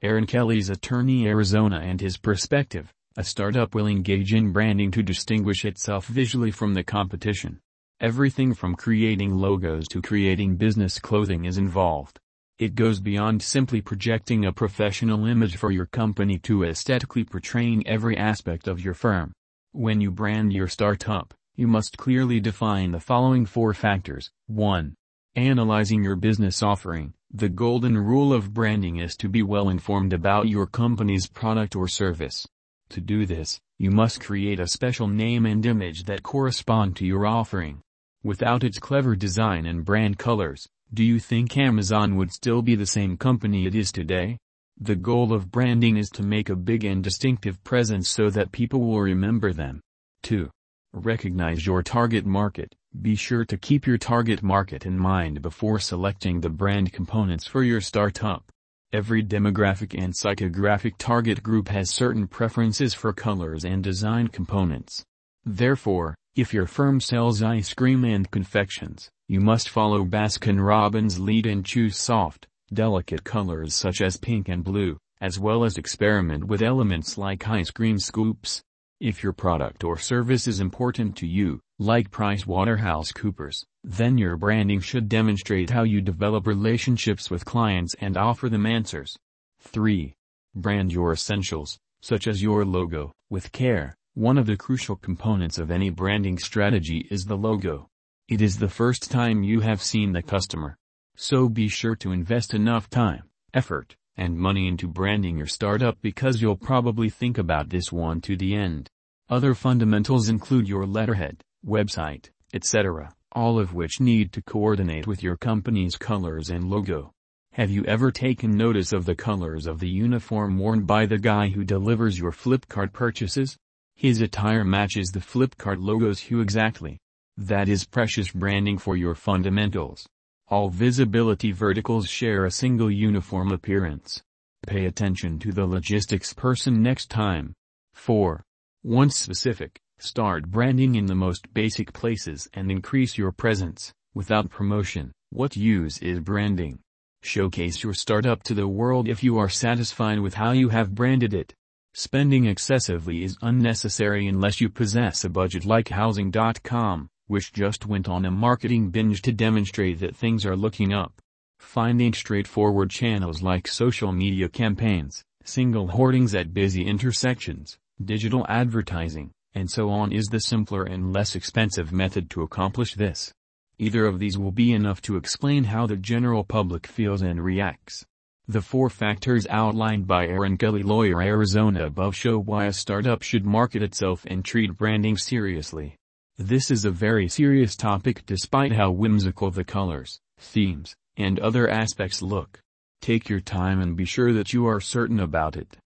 Aaron Kelly's attorney Arizona and his perspective, a startup will engage in branding to distinguish itself visually from the competition. Everything from creating logos to creating business clothing is involved. It goes beyond simply projecting a professional image for your company to aesthetically portraying every aspect of your firm. When you brand your startup, you must clearly define the following four factors. 1. Analyzing your business offering. The golden rule of branding is to be well informed about your company's product or service. To do this, you must create a special name and image that correspond to your offering. Without its clever design and brand colors, do you think Amazon would still be the same company it is today? The goal of branding is to make a big and distinctive presence so that people will remember them. 2. Recognize your target market. Be sure to keep your target market in mind before selecting the brand components for your startup. Every demographic and psychographic target group has certain preferences for colors and design components. Therefore, if your firm sells ice cream and confections, you must follow Baskin-Robbins' lead and choose soft, delicate colors such as pink and blue, as well as experiment with elements like ice cream scoops. If your product or service is important to you, like PricewaterhouseCoopers, then your branding should demonstrate how you develop relationships with clients and offer them answers. 3. Brand your essentials, such as your logo, with care. One of the crucial components of any branding strategy is the logo. It is the first time you have seen the customer. So be sure to invest enough time, effort, and money into branding your startup because you'll probably think about this one to the end. Other fundamentals include your letterhead, website, etc., all of which need to coordinate with your company's colors and logo. Have you ever taken notice of the colors of the uniform worn by the guy who delivers your Flipkart purchases? His attire matches the Flipkart logo's hue exactly. That is precious branding for your fundamentals. All visibility verticals share a single uniform appearance. Pay attention to the logistics person next time. 4. Once specific, start branding in the most basic places and increase your presence. Without promotion, what use is branding? Showcase your startup to the world if you are satisfied with how you have branded it. Spending excessively is unnecessary unless you possess a budget like Housing.com, which just went on a marketing binge to demonstrate that things are looking up. Finding straightforward channels like social media campaigns, single hoardings at busy intersections, digital advertising, and so on is the simpler and less expensive method to accomplish this. Either of these will be enough to explain how the general public feels and reacts. The four factors outlined by Aaron Kelly Lawyer Arizona above show why a startup should market itself and treat branding seriously. This is a very serious topic despite how whimsical the colors, themes, and other aspects look. Take your time and be sure that you are certain about it.